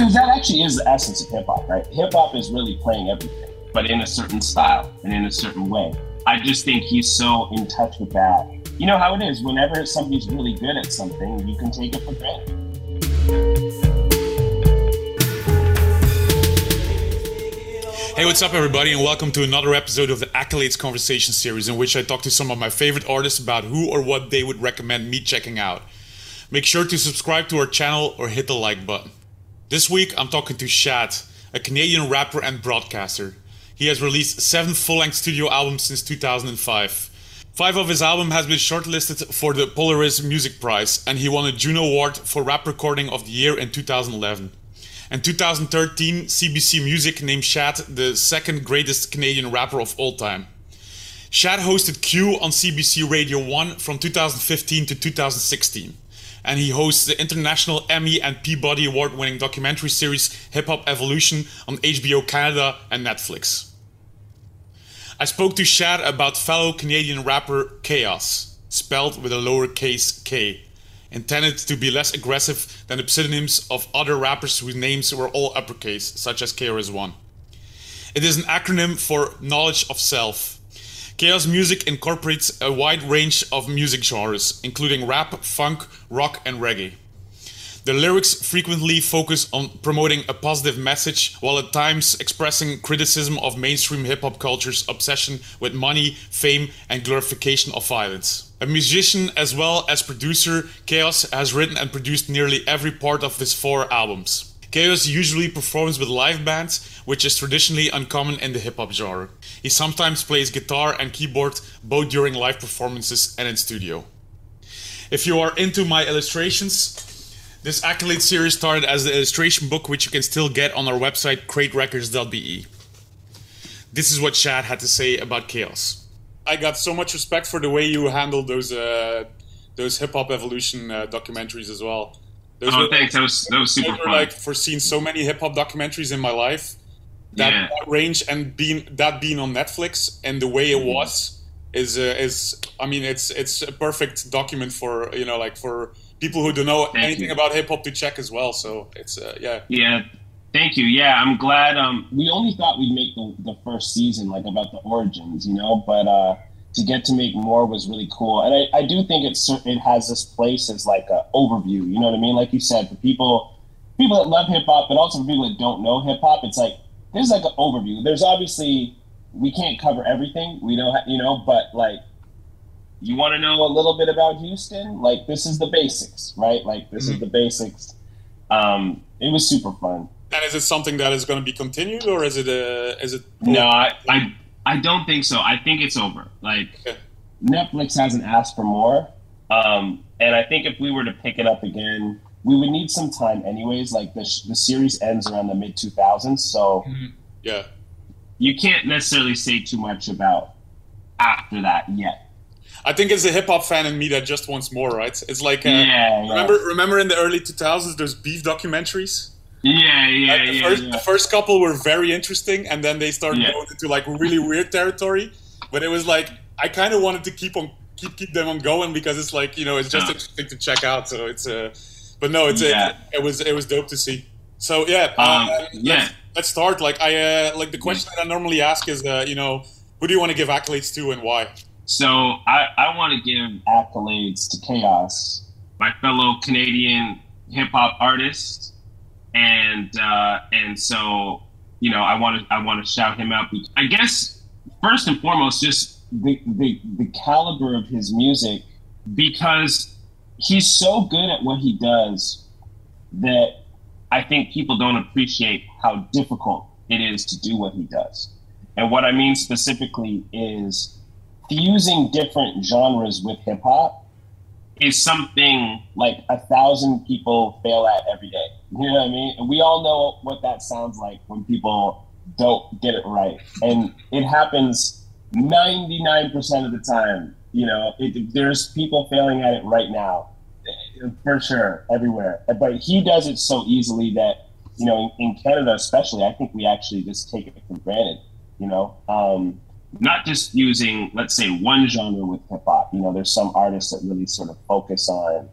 Because that actually is the essence of hip hop, right? Hip hop is really playing everything, but in a certain style and in a certain way. I just think he's so in touch with that. You know how it is. Whenever somebody's really good at something, you can take it for granted. Hey, what's up, everybody, and welcome to another episode of the Accolades Conversation series, in which I talk to some of my favorite artists about who or what they would recommend me checking out. Make sure to subscribe to our channel or hit the like button. This week, I'm talking to Shad, a Canadian rapper and broadcaster. He has released seven full-length studio albums since 2005. Five of his albums has been shortlisted for the Polaris Music Prize, and he won a Juno Award for Rap Recording of the Year in 2011. In 2013, CBC Music named Shad the second greatest Canadian rapper of all time. Shad hosted Q on CBC Radio 1 from 2015 to 2016 and he hosts the international Emmy and Peabody Award winning documentary series Hip Hop Evolution on HBO Canada and Netflix. I spoke to Shad about fellow Canadian rapper k-os, spelled with a lowercase k, intended to be less aggressive than the pseudonyms of other rappers whose names were all uppercase, such as KRS-One. It is an acronym for Knowledge of Self Chaos music incorporates a wide range of music genres, including rap, funk, rock, and reggae. The lyrics frequently focus on promoting a positive message, while at times expressing criticism of mainstream hip hop culture's obsession with money, fame, and glorification of violence. A musician as well as producer, k-os has written and produced nearly every part of his four albums. Chaos usually performs with live bands, which is traditionally uncommon in the hip hop genre. He sometimes plays guitar and keyboard both during live performances and in studio. If you are into my illustrations, this Accolade series started as an illustration book, which you can still get on our website, craterecords.be. This is what Shad had to say about k-os. I got so much respect for the way you handled those uh, those hip hop evolution uh, documentaries as well. Those oh, were, thanks. That was that was super fun. Like for seeing so many hip hop documentaries in my life, that, yeah. that, range and being that being on Netflix and the way it mm-hmm. was is uh, is I mean it's it's a perfect document for you know like for people who don't know Thank anything you. about hip hop to check as well. So it's uh, yeah. Yeah. Thank you. Yeah, I'm glad. Um, we only thought we'd make the, the first season like about the origins, you know, but uh, to get to make more was really cool. And I, I do think it's it has this place as like an overview. You know what I mean? Like you said, for people people that love hip hop, but also for people that don't know hip hop, it's like there's like an overview. There's obviously we can't cover everything. We don't, you know, but like you want to know a little bit about Houston, like this is the basics, right? Like this mm-hmm. is the basics. Um, it was super fun. And is it something that is going to be continued, or is it a? Is it? No, I, I I don't think so. I think it's over. Like Netflix hasn't asked for more, um, and I think if we were to pick it up again, we would need some time, anyways. Like the the series ends around the mid two thousands, so mm-hmm. yeah, you can't necessarily say too much about after that yet. I think it's a hip hop fan in me that just wants more, right? It's like uh, yeah, remember yeah. remember in the early two thousands, those beef documentaries. Yeah, yeah, like the yeah, first, yeah. The first couple were very interesting, and then they started yeah. going into like really weird territory. But it was like I kind of wanted to keep on keep keep them on going because it's like you know it's just interesting to check out. So it's a, uh, but no, it's yeah. a, it was it was dope to see. So yeah, um, uh, yeah. Let's, let's, start. Like I uh, like the question that I normally ask is, uh, you know, who do you want to give accolades to and why? So I I want to give accolades to k-os, my fellow Canadian hip hop artist and uh, and so you know I want to I want to shout him out. I guess first and foremost, just the, the the caliber of his music because he's so good at what he does that I think people don't appreciate how difficult it is to do what he does. And what I mean specifically is fusing different genres with hip hop is something like a thousand people fail at every day. You know what I mean? And we all know what that sounds like when people don't get it right. And it happens 99% of the time. You know, it, there's people failing at it right now, for sure, everywhere. But he does it so easily that, you know, in, in Canada especially, I think we actually just take it for granted, you know? Um, not just using, let's say, one genre with hip hop. You know, there's some artists that really sort of focus on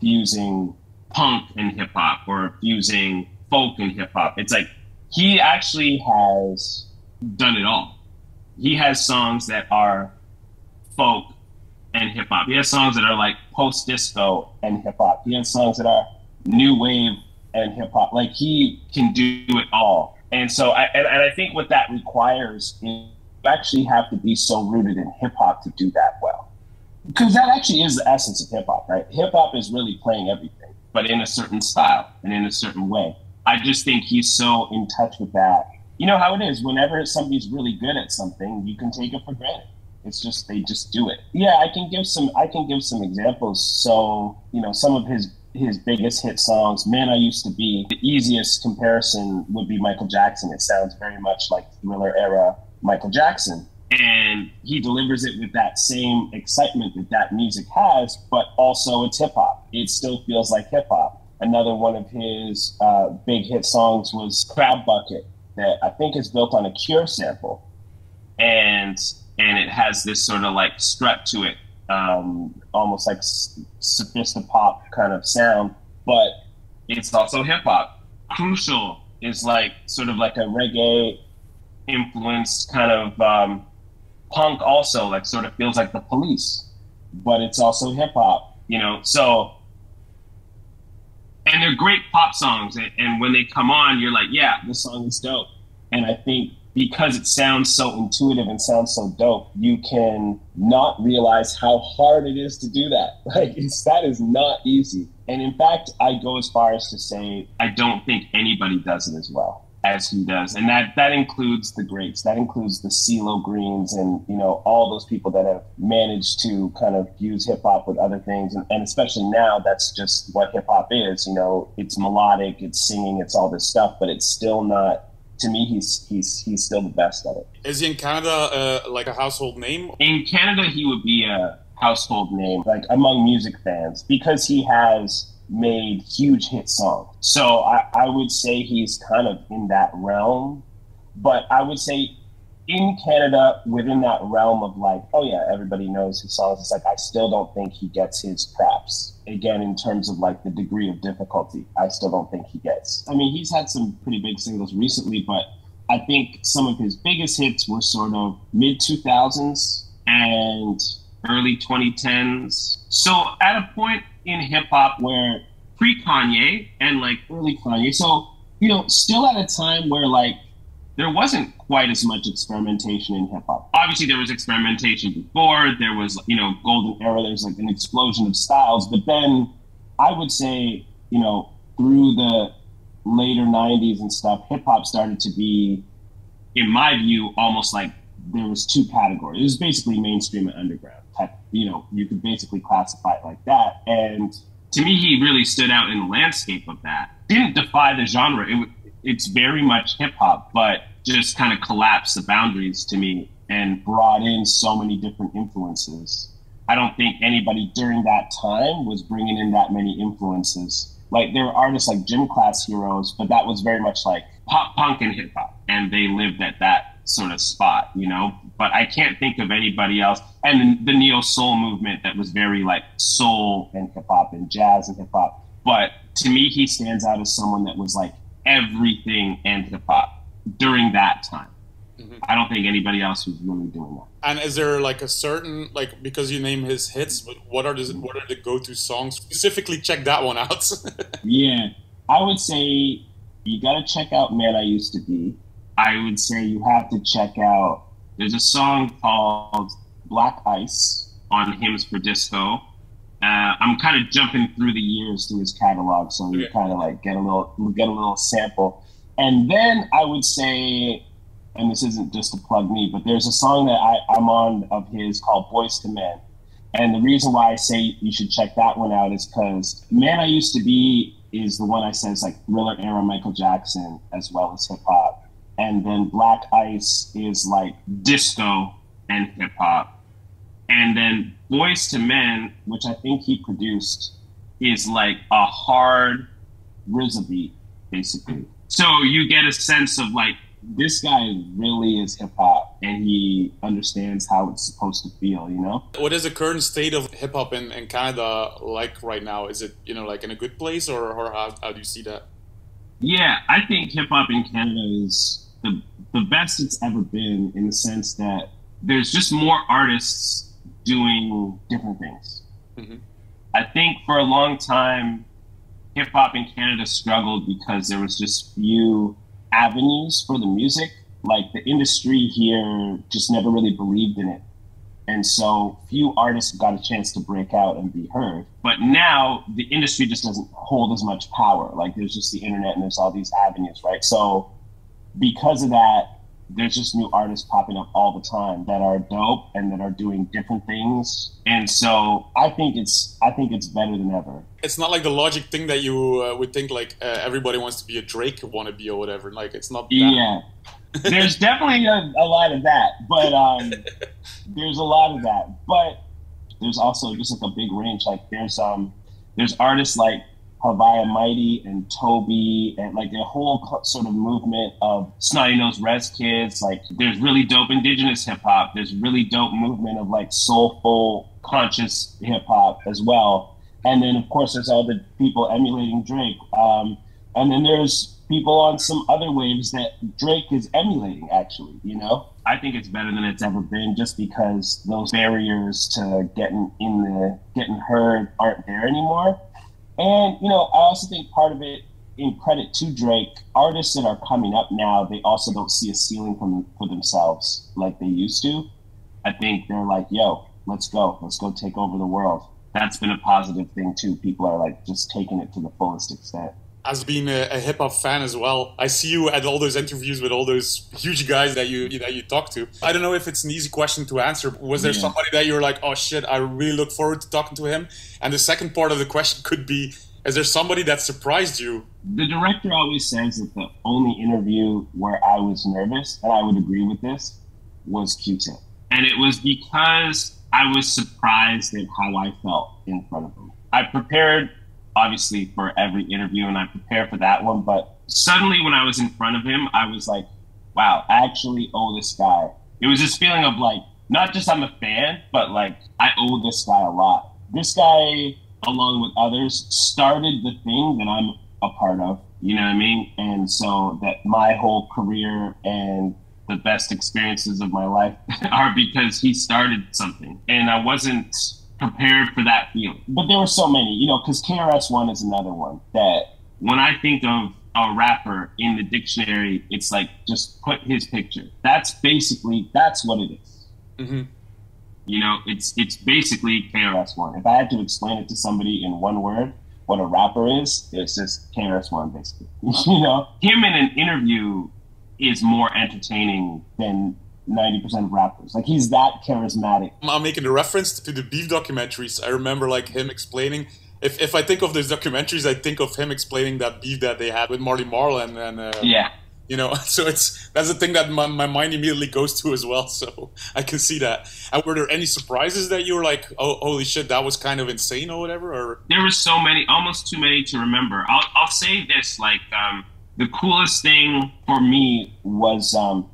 fusing punk and hip hop or fusing folk and hip hop. It's like he actually has done it all. He has songs that are folk and hip hop. He has songs that are like post disco and hip hop. He has songs that are new wave and hip hop. Like he can do it all. And so, I, and, and I think what that requires is actually have to be so rooted in hip hop to do that well. Because that actually is the essence of hip hop, right? Hip hop is really playing everything, but in a certain style and in a certain way. I just think he's so in touch with that. You know how it is. Whenever somebody's really good at something, you can take it for granted. It's just they just do it. Yeah, I can give some. I can give some examples. So you know, some of his his biggest hit songs, "Man I Used to Be." The easiest comparison would be Michael Jackson. It sounds very much like Thriller era Michael Jackson. And he delivers it with that same excitement that that music has, but also it's hip hop. It still feels like hip hop. Another one of his uh, big hit songs was Crab Bucket, that I think is built on a Cure sample, and and it has this sort of like strut to it, um, almost like sophisti-pop kind of sound, but it's also hip hop. Crucial is like sort of like a reggae influenced kind of um, punk also like sort of feels like the police but it's also hip hop you know? So and they're great pop songs and, and when they come on you're like yeah this song is dope. And i think because it sounds so intuitive and sounds so dope you can not realize how hard it is to do that. Like it's that is not easy. And in fact i go as far as to say i don't think anybody does it as well as he does, and that that includes the greats. That includes the CeeLo Greens and you know all those people that have managed to kind of use hip hop with other things, and, and especially now that's just what hip hop is. You know, it's melodic, it's singing, it's all this stuff, but it's still not. To me, he's he's he's still the best at it. Is he in Canada uh, like a household name? In Canada, he would be a household name, like among music fans, because he has made huge hit songs. So I, I would say he's kind of in that realm. But I would say in Canada, within that realm of like, oh yeah, everybody knows his songs, it's like I still don't think he gets his props. Again, in terms of like the degree of difficulty, I still don't think he gets. I mean, he's had some pretty big singles recently, but I think some of his biggest hits were sort of mid 2000s and early 2010s. So at a point in hip hop where pre Kanye and like early Kanye, so you know, still at a time where like there wasn't quite as much experimentation in hip hop. Obviously, there was experimentation before. There was, you know, golden era. There's like an explosion of styles. But then, I would say, you know, through the later '90s and stuff, hip hop started to be, in my view, almost like there was two categories. It was basically mainstream and underground type. You know, you could basically classify it like that. And to me, he really stood out in the landscape of that. Didn't defy the genre. It, it's very much hip hop, but just kind of collapsed the boundaries to me and brought in so many different influences. I don't think anybody during that time was bringing in that many influences. Like there were artists like gym class heroes, but that was very much like pop punk and hip hop, and they lived at that sort of spot, you know. But I can't think of anybody else. And the neo soul movement that was very like soul and hip hop and jazz and hip hop. But to me, he stands out as someone that was like everything and hip hop during that time. Mm-hmm. I don't think anybody else was really doing that. And is there like a certain like because you name his hits, but what are the what are the go to songs? Specifically, check that one out. yeah, I would say you got to check out "Man I Used to Be." I would say you have to check out. There's a song called Black Ice on Hymns for Disco. Uh, I'm kind of jumping through the years through his catalog, so you kind of like get a little get a little sample. And then I would say, and this isn't just to plug me, but there's a song that I, I'm on of his called Boyz II Men. And the reason why I say you should check that one out is because Man I Used to Be is the one I said is like thriller era Michael Jackson as well as hip hop. And then Black Ice is like disco and hip hop. And then Boyz II Men, which I think he produced, is like a hard RZA beat, basically. So you get a sense of like this guy really is hip hop and he understands how it's supposed to feel, you know? What is the current state of hip hop in, in Canada like right now? Is it, you know, like in a good place or, or how, how do you see that? Yeah, I think hip hop in Canada is the, the best it's ever been in the sense that there's just more artists doing different things. Mm-hmm. I think for a long time, hip hop in Canada struggled because there was just few avenues for the music. Like the industry here just never really believed in it. And so few artists got a chance to break out and be heard. But now the industry just doesn't hold as much power. Like there's just the internet and there's all these avenues, right? So because of that, there's just new artists popping up all the time that are dope and that are doing different things. And so I think it's I think it's better than ever. It's not like the logic thing that you uh, would think like uh, everybody wants to be a Drake wannabe or whatever. Like it's not. That. Yeah, there's definitely a, a, lot of that, but um, there's a lot of that. But there's also just like a big range. Like there's um there's artists like Haviah Mighty and TOBi and like a whole sort of movement of Snotty Nose Rez Kids. Like there's really dope indigenous hip hop. There's really dope movement of like soulful, conscious hip hop as well. And then of course there's all the people emulating Drake. Um, and then there's people on some other waves that Drake is emulating actually, you know? I think it's better than it's ever been just because those barriers to getting in the getting heard aren't there anymore. And, you know, I also think part of it, in credit to Drake, artists that are coming up now, they also don't see a ceiling from, for themselves like they used to. I think they're like, yo, let's go. Let's go take over the world. That's been a positive thing, too. People are like just taking it to the fullest extent as being a, a hip hop fan as well, I see you at all those interviews with all those huge guys that you that you talk to. I don't know if it's an easy question to answer. Was there yeah. somebody that you were like, oh shit, I really look forward to talking to him? And the second part of the question could be, is there somebody that surprised you? The director always says that the only interview where I was nervous, and I would agree with this, was Q-Tip, and it was because I was surprised at how I felt in front of him. I prepared obviously for every interview and I prepare for that one. But suddenly when I was in front of him, I was like, wow, I actually owe this guy. It was this feeling of like, not just I'm a fan, but like I owe this guy a lot. This guy, along with others, started the thing that I'm a part of. You know what I mean? And so that my whole career and the best experiences of my life are because he started something. And I wasn't prepared for that feeling. But there were so many, you know, because KRS One is another one that when I think of a rapper in the dictionary, it's like just put his picture. That's basically that's what it is. Mm-hmm. You know, it's it's basically KRS One. If I had to explain it to somebody in one word, what a rapper is, it's just KRS One, basically. you know, him in an interview is more entertaining than 90% of rappers. Like he's that charismatic. I'm making a reference to the beef documentaries. I remember like him explaining if, if I think of those documentaries, I think of him explaining that beef that they had with Marley Marl and, and uh, yeah, you know. So it's that's the thing that my, my mind immediately goes to as well. So I can see that. And were there any surprises that you were like, oh, holy shit, that was kind of insane or whatever? Or there were so many, almost too many to remember. I'll I'll say this, like um, the coolest thing for me was um,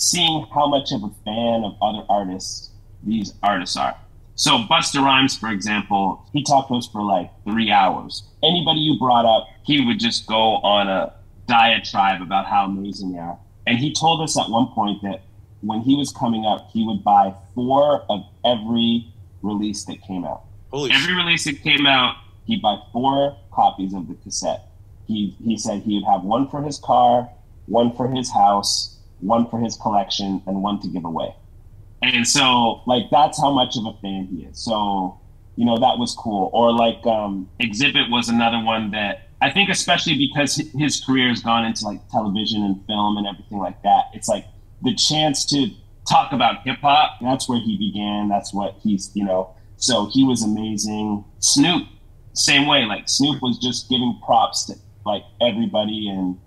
seeing how much of a fan of other artists these artists are. So Busta Rhymes, for example, he talked to us for like three hours. Anybody you brought up, he would just go on a diatribe about how amazing they are. And he told us at one point that when he was coming up, he would buy four of every release that came out. Holy every release that came out, he'd buy four copies of the cassette. He he said he would have one for his car, one for his house, one for his collection, and one to give away. And so, like, that's how much of a fan he is. So, you know, that was cool. Or like, um, Xzibit was another one that I think, especially because his career has gone into like television and film and everything like that. It's like the chance to talk about hip hop. That's where he began. That's what he's, you know, So he was amazing. Snoop, same way. Like Snoop was just giving props to like everybody, and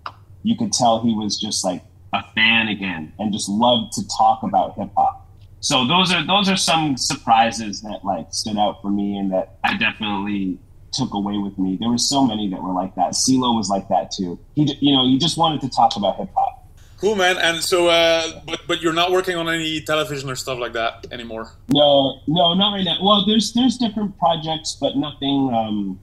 you could tell he was just like a fan again and just loved to talk about hip hop. So those are those are some surprises that like stood out for me and that I definitely took away with me. There were so many that were like that. CeeLo was like that too. He you know, he just wanted to talk about hip hop. Cool, man. And so, uh, but but you're not working on any television or stuff like that anymore. No, no, not right now. Well, there's there's different projects, but nothing um,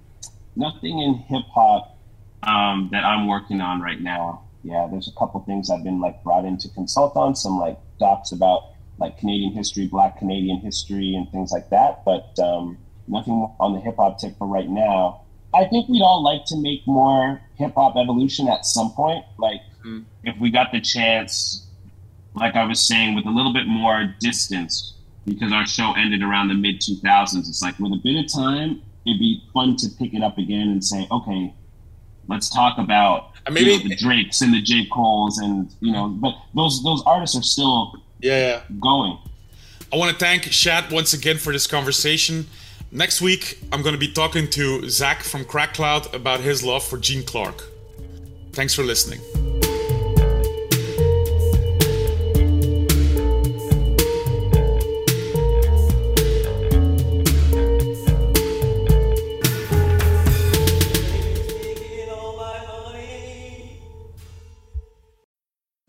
nothing in hip hop um, that I'm working on right now yeah, there's a couple things I've been like brought in to consult on, some like docs about like Canadian history, Black Canadian history, and things like that. But um, nothing on the hip hop tip for right now. I think we'd all like to make more hip hop evolution at some point. Like mm. if we got the chance, like I was saying, with a little bit more distance, because our show ended around the mid 2000s. It's like with a bit of time, it'd be fun to pick it up again and say, okay, let's talk about maybe you know, the Drakes and the J Cole's and you know, but those those artists are still yeah, yeah. going. I want to thank Shad once again for this conversation. Next week, I'm going to be talking to Zach from Crack Cloud about his love for Gene Clark. Thanks for listening.